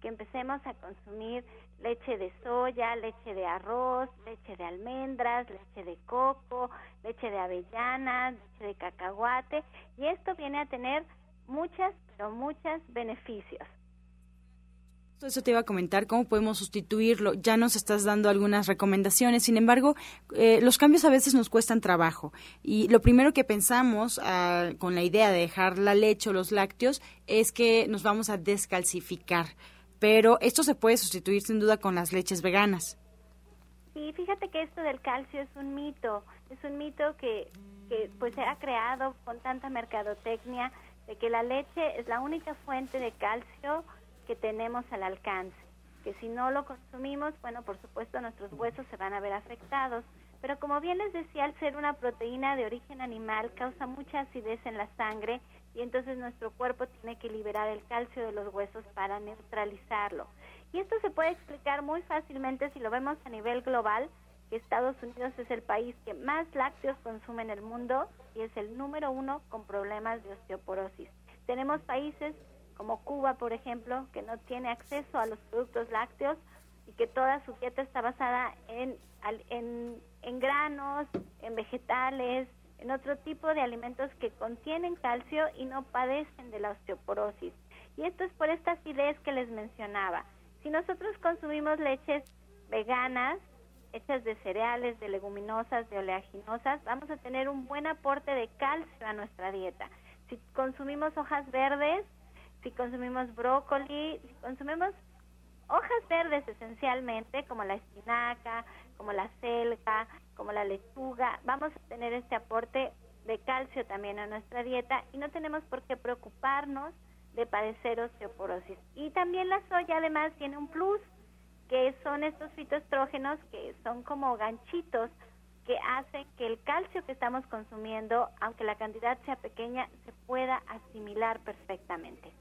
que empecemos a consumir leche de soya, leche de arroz, leche de almendras, leche de coco, leche de avellana, leche de cacahuate, y esto viene a tener muchas, pero muchos beneficios. Eso te iba a comentar, cómo podemos sustituirlo. Ya nos estás dando algunas recomendaciones, sin embargo, eh, los cambios a veces nos cuestan trabajo. Y lo primero que pensamos ah, con la idea de dejar la leche o los lácteos es que nos vamos a descalcificar pero esto se puede sustituir sin duda con las leches veganas. Sí, fíjate que esto del calcio es un mito, es un mito que, que pues se ha creado con tanta mercadotecnia de que la leche es la única fuente de calcio que tenemos al alcance, que si no lo consumimos, bueno, por supuesto nuestros huesos se van a ver afectados, pero como bien les decía, al ser una proteína de origen animal causa mucha acidez en la sangre y entonces nuestro cuerpo tiene que liberar el calcio de los huesos para neutralizarlo. Y esto se puede explicar muy fácilmente si lo vemos a nivel global, que Estados Unidos es el país que más lácteos consume en el mundo y es el número uno con problemas de osteoporosis. Tenemos países como Cuba, por ejemplo, que no tiene acceso a los productos lácteos y que toda su dieta está basada en, en, en granos, en vegetales, en otro tipo de alimentos que contienen calcio y no padecen de la osteoporosis. Y esto es por esta acidez que les mencionaba. Si nosotros consumimos leches veganas, hechas de cereales, de leguminosas, de oleaginosas, vamos a tener un buen aporte de calcio a nuestra dieta. Si consumimos hojas verdes, si consumimos brócoli, si consumimos hojas verdes esencialmente, como la espinaca, como la selga, como la lechuga, vamos a tener este aporte de calcio también a nuestra dieta y no tenemos por qué preocuparnos de padecer osteoporosis. Y también la soya además tiene un plus, que son estos fitoestrógenos que son como ganchitos que hacen que el calcio que estamos consumiendo, aunque la cantidad sea pequeña, se pueda asimilar perfectamente.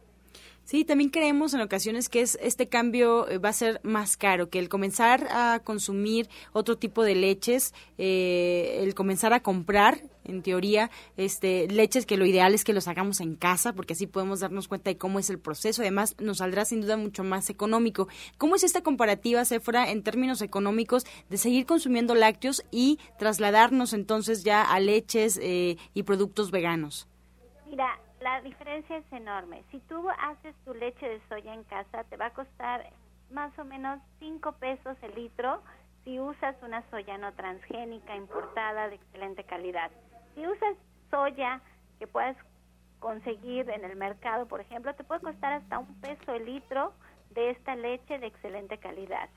Sí, también creemos en ocasiones que es este cambio eh, va a ser más caro, que el comenzar a consumir otro tipo de leches, eh, el comenzar a comprar, en teoría, este leches que lo ideal es que los hagamos en casa, porque así podemos darnos cuenta de cómo es el proceso. Además, nos saldrá sin duda mucho más económico. ¿Cómo es esta comparativa, Cefra, en términos económicos, de seguir consumiendo lácteos y trasladarnos entonces ya a leches eh, y productos veganos? Mira, la diferencia es enorme. Si tú haces tu leche de soya en casa, te va a costar más o menos 5 pesos el litro si usas una soya no transgénica importada de excelente calidad. Si usas soya que puedes conseguir en el mercado, por ejemplo, te puede costar hasta un peso el litro de esta leche de excelente calidad.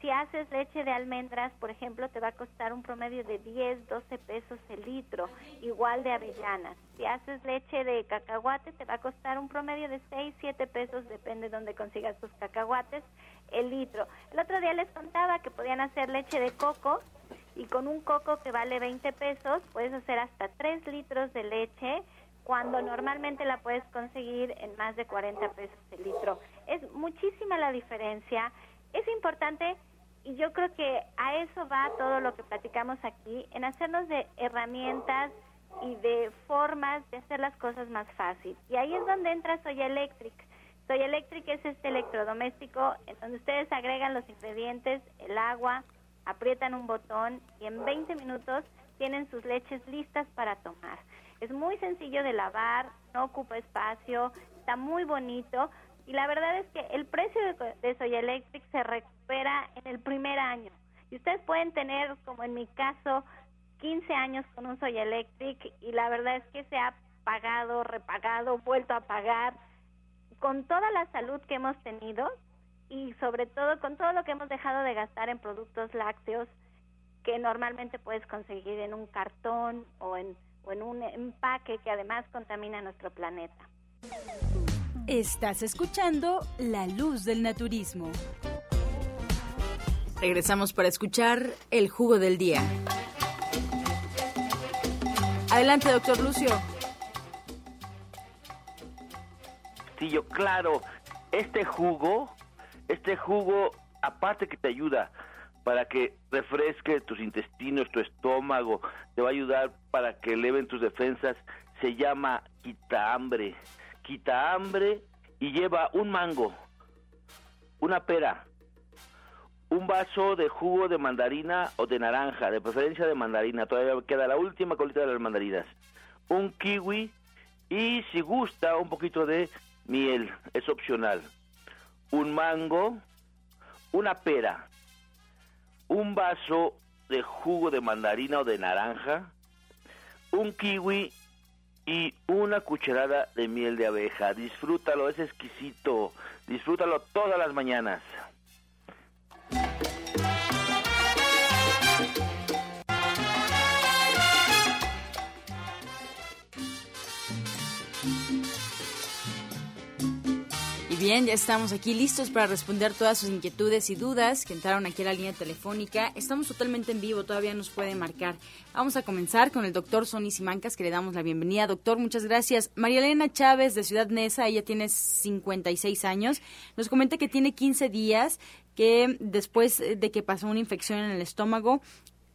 Si haces leche de almendras, por ejemplo, te va a costar un promedio de 10, 12 pesos el litro, igual de avellanas. Si haces leche de cacahuate, te va a costar un promedio de 6, 7 pesos, depende de dónde consigas tus cacahuates, el litro. El otro día les contaba que podían hacer leche de coco y con un coco que vale 20 pesos puedes hacer hasta 3 litros de leche cuando normalmente la puedes conseguir en más de 40 pesos el litro. Es muchísima la diferencia. Es importante y yo creo que a eso va todo lo que platicamos aquí, en hacernos de herramientas y de formas de hacer las cosas más fácil. Y ahí es donde entra Soya Electric. Soya Electric es este electrodoméstico en donde ustedes agregan los ingredientes, el agua, aprietan un botón y en 20 minutos tienen sus leches listas para tomar. Es muy sencillo de lavar, no ocupa espacio, está muy bonito y la verdad es que el precio de, de Soya Electric se en el primer año. Y ustedes pueden tener, como en mi caso, 15 años con un Soya Electric y la verdad es que se ha pagado, repagado, vuelto a pagar con toda la salud que hemos tenido y sobre todo con todo lo que hemos dejado de gastar en productos lácteos que normalmente puedes conseguir en un cartón o en, o en un empaque que además contamina nuestro planeta. Estás escuchando La Luz del Naturismo. Regresamos para escuchar el jugo del día. Adelante, doctor Lucio. yo claro, este jugo, este jugo, aparte que te ayuda para que refresque tus intestinos, tu estómago, te va a ayudar para que eleven tus defensas, se llama quita hambre quita hambre y lleva un mango, una pera, un vaso de jugo de mandarina o de naranja, de preferencia de mandarina, todavía queda la última colita de las mandarinas, un kiwi y si gusta un poquito de miel, es opcional, un mango, una pera, un vaso de jugo de mandarina o de naranja, un kiwi y una cucharada de miel de abeja. Disfrútalo, es exquisito. Disfrútalo todas las mañanas. Bien, ya estamos aquí listos para responder todas sus inquietudes y dudas que entraron aquí a la línea telefónica. Estamos totalmente en vivo, todavía nos puede marcar. Vamos a comenzar con el doctor Sonny Simancas, que le damos la bienvenida. Doctor, muchas gracias. María Elena Chávez, de Ciudad Neza, ella tiene 56 años, nos comenta que tiene 15 días que después de que pasó una infección en el estómago,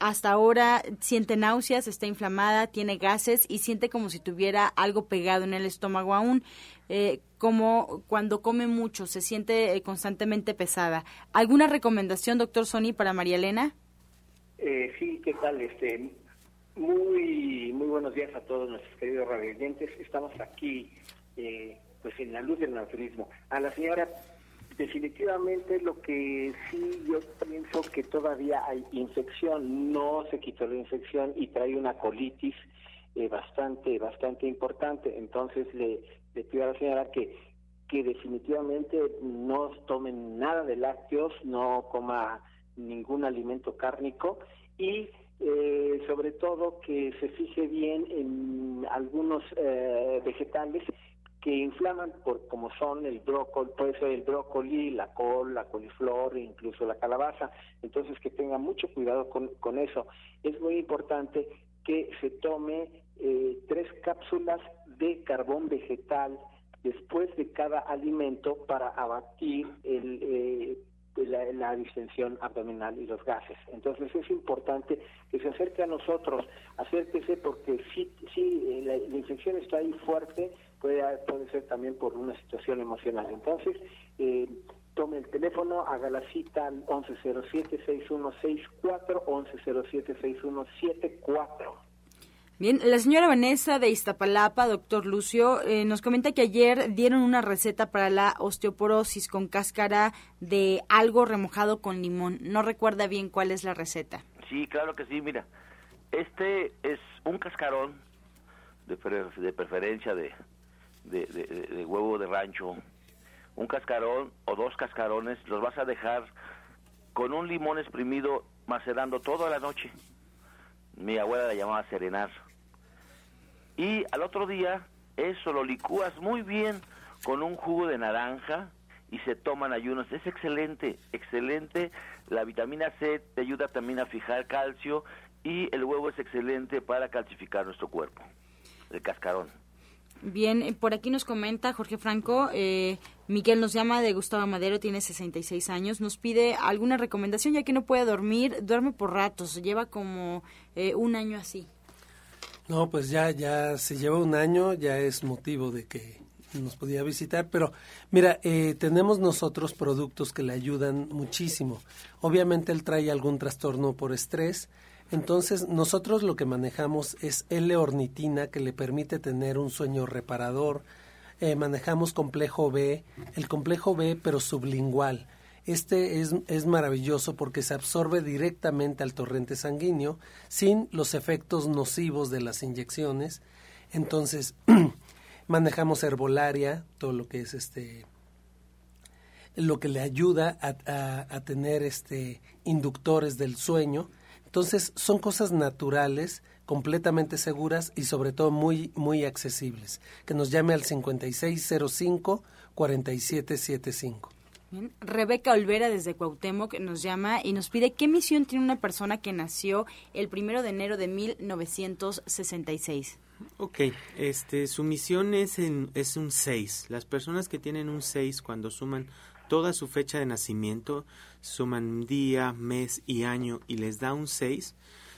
hasta ahora siente náuseas, está inflamada, tiene gases y siente como si tuviera algo pegado en el estómago aún, eh, como cuando come mucho, se siente eh, constantemente pesada. ¿Alguna recomendación, doctor Sony, para María Elena? Eh, sí, ¿qué tal? Este, muy, muy buenos días a todos nuestros queridos radioyentes. Estamos aquí, pues, en la luz del naturismo. A la señora Definitivamente lo que sí yo pienso que todavía hay infección, no se quitó la infección y trae una colitis eh, bastante bastante importante. Entonces le, le pido a la señora que que definitivamente no tomen nada de lácteos, no coma ningún alimento cárnico y eh, sobre todo que se fije bien en algunos eh, vegetales que inflaman por como son el brócoli, puede ser el brócoli, la col, la coliflor, incluso la calabaza, entonces que tenga mucho cuidado con, con eso. Es muy importante que se tome eh, tres cápsulas de carbón vegetal después de cada alimento para abatir el, eh, la, la, distensión abdominal y los gases. Entonces es importante que se acerque a nosotros, acérquese porque si, si la, la, infección está ahí fuerte, puede, puede ser también por una situación emocional. Entonces, eh, tome el teléfono, haga la cita al 1107-6164, 1107-6174. Bien, la señora Vanessa de Iztapalapa, doctor Lucio, eh, nos comenta que ayer dieron una receta para la osteoporosis con cáscara de algo remojado con limón. No recuerda bien cuál es la receta. Sí, claro que sí, mira. Este es un cascarón, de, de preferencia de, de, de, de huevo de rancho, un cascarón o dos cascarones, los vas a dejar con un limón exprimido macerando toda la noche. Mi abuela la llamaba serenar. Y al otro día eso lo licúas muy bien con un jugo de naranja y se toman ayunos. Es excelente, excelente. La vitamina C te ayuda también a fijar calcio y el huevo es excelente para calcificar nuestro cuerpo. El cascarón. Bien, eh, por aquí nos comenta Jorge Franco, eh, Miguel nos llama de Gustavo Madero, tiene 66 años, nos pide alguna recomendación ya que no puede dormir, duerme por ratos, lleva como eh, un año así. No, pues ya, ya se lleva un año, ya es motivo de que nos podía visitar, pero mira, eh, tenemos nosotros productos que le ayudan muchísimo. Obviamente él trae algún trastorno por estrés, entonces, nosotros lo que manejamos es L-ornitina, que le permite tener un sueño reparador. Eh, manejamos complejo B, el complejo B, pero sublingual. Este es, es, maravilloso porque se absorbe directamente al torrente sanguíneo sin los efectos nocivos de las inyecciones. Entonces, *clears throat* manejamos herbolaria, todo lo que es este lo que le ayuda a, a, a tener este inductores del sueño entonces, son cosas naturales, completamente seguras y sobre todo muy, muy accesibles. Que nos llame al 5605-4775. Bien. Rebeca Olvera desde Cuauhtémoc nos llama y nos pide qué misión tiene una persona que nació el primero de enero de 1966. Ok, este, su misión es, en, es un 6. Las personas que tienen un 6 cuando suman toda su fecha de nacimiento, suman día, mes y año y les da un 6,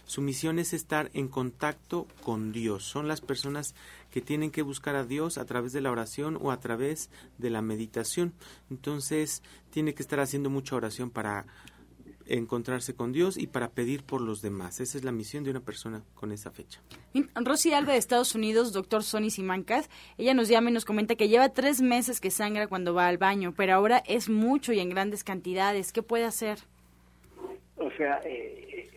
su misión es estar en contacto con Dios. Son las personas que tienen que buscar a Dios a través de la oración o a través de la meditación. Entonces, tiene que estar haciendo mucha oración para encontrarse con Dios y para pedir por los demás. Esa es la misión de una persona con esa fecha. Rosy Alba de Estados Unidos, doctor Sonny Simancas, ella nos llama y nos comenta que lleva tres meses que sangra cuando va al baño, pero ahora es mucho y en grandes cantidades. ¿Qué puede hacer? O sea, eh,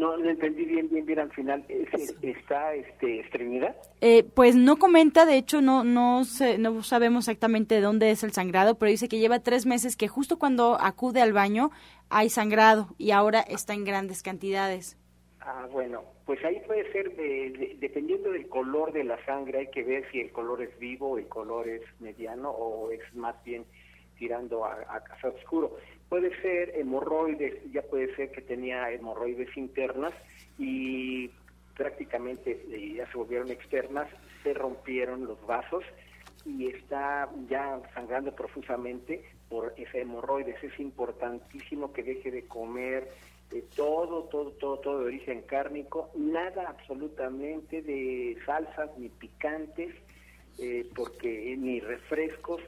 no, no, entendí bien, bien, bien al final. ¿Está este, estreñida? Eh, pues no comenta, de hecho no, no, sé, no sabemos exactamente de dónde es el sangrado, pero dice que lleva tres meses que justo cuando acude al baño hay sangrado y ahora está en grandes cantidades. Ah, bueno, pues ahí puede ser, de, de, dependiendo del color de la sangre, hay que ver si el color es vivo, el color es mediano o es más bien tirando a, a casa oscuro. Puede ser hemorroides, ya puede ser que tenía hemorroides internas y prácticamente ya se volvieron externas, se rompieron los vasos y está ya sangrando profusamente por ese hemorroides. Es importantísimo que deje de comer eh, todo, todo, todo, todo de origen cárnico, nada absolutamente de salsas ni picantes, eh, porque ni refrescos.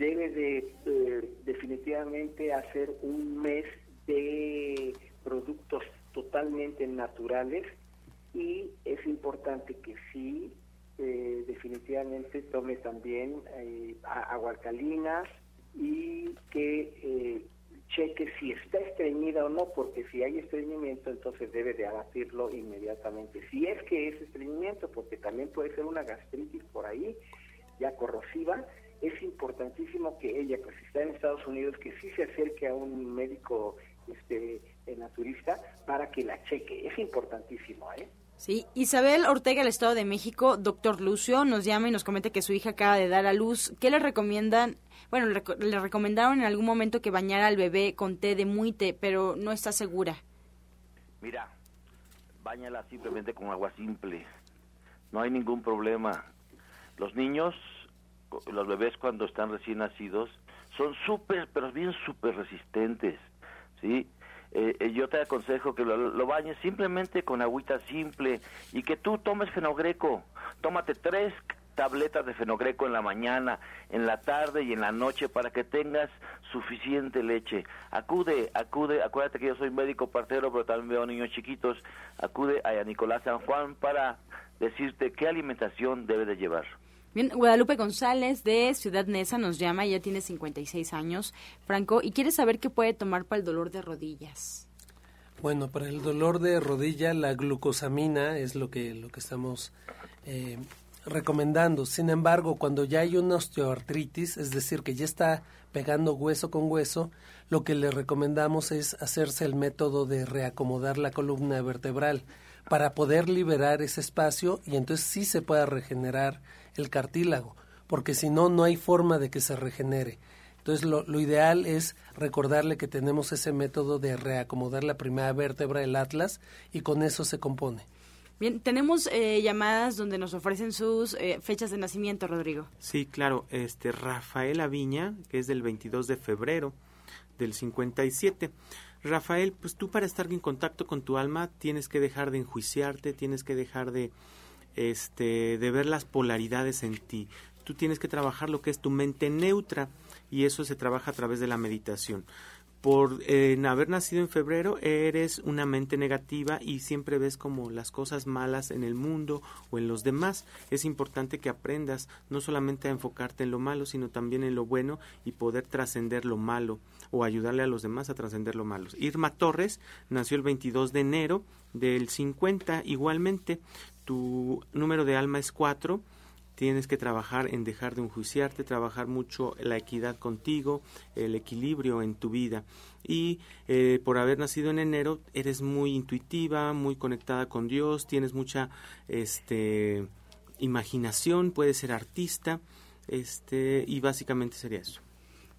Debe de eh, definitivamente hacer un mes de productos totalmente naturales y es importante que sí eh, definitivamente tome también eh, agua alcalina y que eh, cheque si está estreñida o no, porque si hay estreñimiento entonces debe de abatirlo inmediatamente. Si es que es estreñimiento, porque también puede ser una gastritis por ahí, ya corrosiva, es importantísimo que ella, pues si está en Estados Unidos, que sí se acerque a un médico este, naturista para que la cheque. Es importantísimo, ¿eh? Sí, Isabel Ortega, del Estado de México, doctor Lucio, nos llama y nos comenta que su hija acaba de dar a luz. ¿Qué le recomiendan? Bueno, le, le recomendaron en algún momento que bañara al bebé con té de muite, pero no está segura. Mira, bañala simplemente con agua simple. No hay ningún problema. Los niños los bebés cuando están recién nacidos son súper, pero bien súper resistentes, ¿sí? Eh, eh, yo te aconsejo que lo, lo, bañes simplemente con agüita simple y que tú tomes fenogreco. Tómate tres tabletas de fenogreco en la mañana, en la tarde y en la noche para que tengas suficiente leche. Acude, acude, acuérdate que yo soy médico partero, pero también veo niños chiquitos. Acude a Nicolás San Juan para decirte qué alimentación debe de llevar. Bien, Guadalupe González de Ciudad Neza nos llama, ya tiene 56 años, Franco, y quiere saber qué puede tomar para el dolor de rodillas. Bueno, para el dolor de rodilla la glucosamina es lo que, lo que estamos eh, recomendando. Sin embargo, cuando ya hay una osteoartritis, es decir, que ya está pegando hueso con hueso, lo que le recomendamos es hacerse el método de reacomodar la columna vertebral para poder liberar ese espacio y entonces sí se pueda regenerar el cartílago, porque si no, no hay forma de que se regenere. Entonces, lo, lo, ideal es recordarle que tenemos ese método de reacomodar la primera vértebra, el atlas, y con eso se compone. Bien, tenemos eh, llamadas donde nos ofrecen sus eh, fechas de nacimiento, Rodrigo. Sí, claro. Este Rafael Aviña, que es del 22 de febrero del 57. Rafael, pues tú para estar en contacto con tu alma tienes que dejar de enjuiciarte, tienes que dejar de este de ver las polaridades en ti. Tú tienes que trabajar lo que es tu mente neutra y eso se trabaja a través de la meditación. Por haber nacido en febrero eres una mente negativa y siempre ves como las cosas malas en el mundo o en los demás. Es importante que aprendas no solamente a enfocarte en lo malo, sino también en lo bueno y poder trascender lo malo o ayudarle a los demás a trascender lo malo. Irma Torres nació el 22 de enero del 50 igualmente. Tu número de alma es 4 tienes que trabajar en dejar de enjuiciarte, trabajar mucho la equidad contigo, el equilibrio en tu vida. Y eh, por haber nacido en enero, eres muy intuitiva, muy conectada con Dios, tienes mucha este, imaginación, puedes ser artista, este, y básicamente sería eso.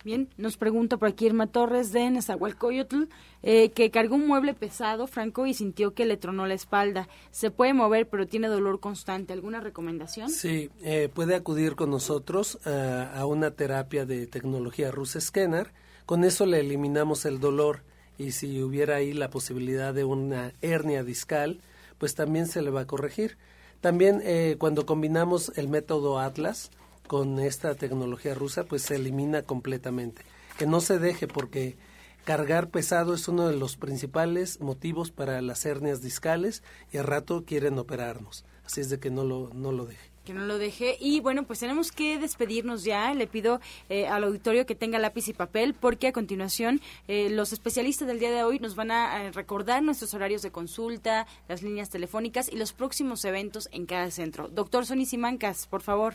Bien, nos pregunta por aquí Irma Torres de Nezahualcóyotl, eh, que cargó un mueble pesado, Franco, y sintió que le tronó la espalda. Se puede mover, pero tiene dolor constante. ¿Alguna recomendación? Sí, eh, puede acudir con nosotros a, a, una terapia de tecnología rusa Scanner. Con eso le eliminamos el dolor y si hubiera ahí la posibilidad de una hernia discal, pues también se le va a corregir. También eh, cuando combinamos el método Atlas, con esta tecnología rusa, pues se elimina completamente. Que no se deje porque cargar pesado es uno de los principales motivos para las hernias discales y al rato quieren operarnos. Así es de que no lo, no lo deje que no lo deje. Y bueno, pues tenemos que despedirnos ya. Le pido eh, al auditorio que tenga lápiz y papel porque a continuación eh, los especialistas del día de hoy nos van a, a, recordar nuestros horarios de consulta, las líneas telefónicas y los próximos eventos en cada centro. Doctor Sonny Simancas, por favor.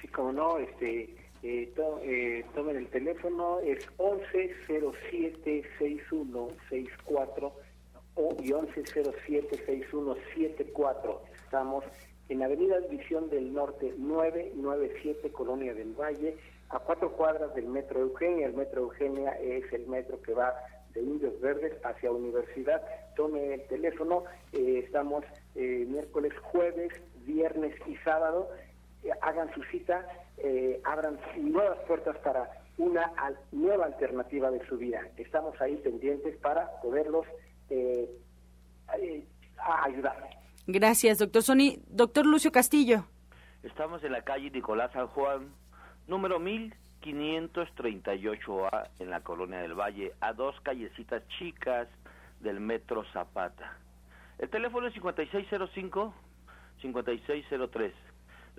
Sí, como no, este, eh, to, eh, tomen el teléfono, es 1107-6164 o, y 1107-6174. Estamos en Avenida División del Norte 997, Colonia del Valle, a cuatro cuadras del Metro Eugenia. El Metro Eugenia es el metro que va de Indios Verdes hacia Universidad. Tome el teléfono, eh, estamos eh, miércoles, jueves, viernes y sábado hagan su cita, eh, abran nuevas puertas para una al, nueva alternativa de su vida. Estamos ahí pendientes para poderlos eh, ayudar. Gracias, doctor Sony. Doctor Lucio Castillo. Estamos en la calle Nicolás San Juan, número 1538A, en la Colonia del Valle, a dos callecitas chicas del Metro Zapata. El teléfono es 5605-5603.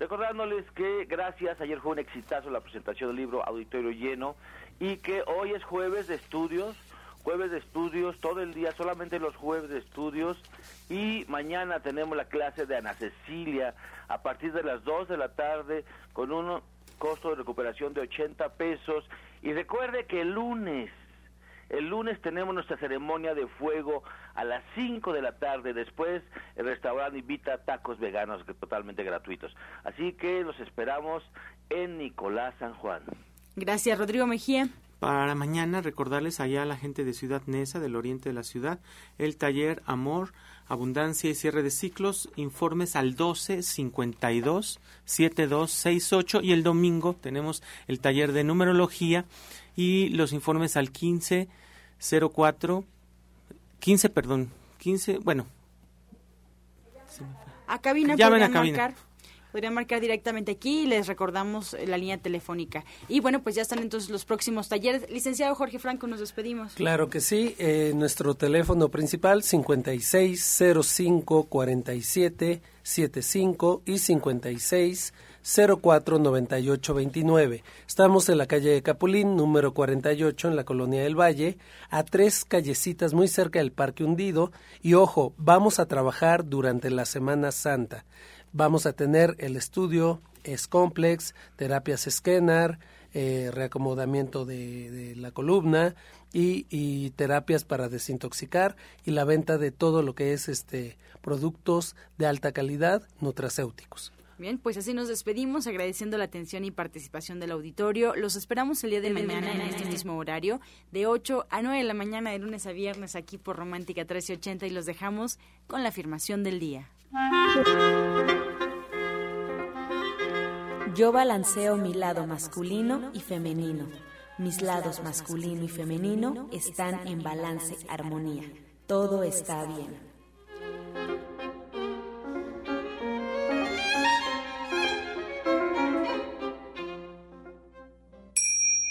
Recordándoles que gracias, ayer fue un exitazo la presentación del libro Auditorio Lleno y que hoy es jueves de estudios, jueves de estudios, todo el día, solamente los jueves de estudios y mañana tenemos la clase de Ana Cecilia a partir de las 2 de la tarde con un costo de recuperación de 80 pesos. Y recuerde que el lunes el lunes tenemos nuestra ceremonia de fuego a las 5 de la tarde. Después el restaurante invita tacos veganos totalmente gratuitos. Así que los esperamos en Nicolás San Juan. Gracias, Rodrigo Mejía. Para mañana recordarles allá a la gente de Ciudad Neza, del oriente de la ciudad, el taller Amor, Abundancia y Cierre de Ciclos, informes al 12 52 72 68 y el domingo tenemos el taller de numerología y los informes al 15 04 15, perdón, 15, bueno. A cabina Llamen a podrían cabina. marcar. Podrían marcar directamente aquí y les recordamos eh, la línea telefónica. Y bueno, pues ya están entonces los próximos talleres. Licenciado Jorge Franco, nos despedimos. Claro que sí, eh, nuestro teléfono principal 5605 47 75 y 56 04 98 29. Estamos en la calle de Capulín, número 48, en la colonia del Valle, a tres callecitas muy cerca del Parque Hundido. Y ojo, vamos a trabajar durante la Semana Santa. Vamos a tener el estudio es complex, terapias esquenar, eh, reacomodamiento de, de la columna y, y terapias para desintoxicar y la venta de todo lo que es este productos de alta calidad nutracéuticos. Bien, pues así nos despedimos agradeciendo la atención y participación del auditorio. Los esperamos el día de mañana en este mismo horario, de 8 a 9 de la mañana, de lunes a viernes, aquí por Romántica 1380 y los dejamos con la afirmación del día. Yo balanceo mi lado masculino y femenino. Mis lados masculino y femenino están en balance, armonía. Todo está bien.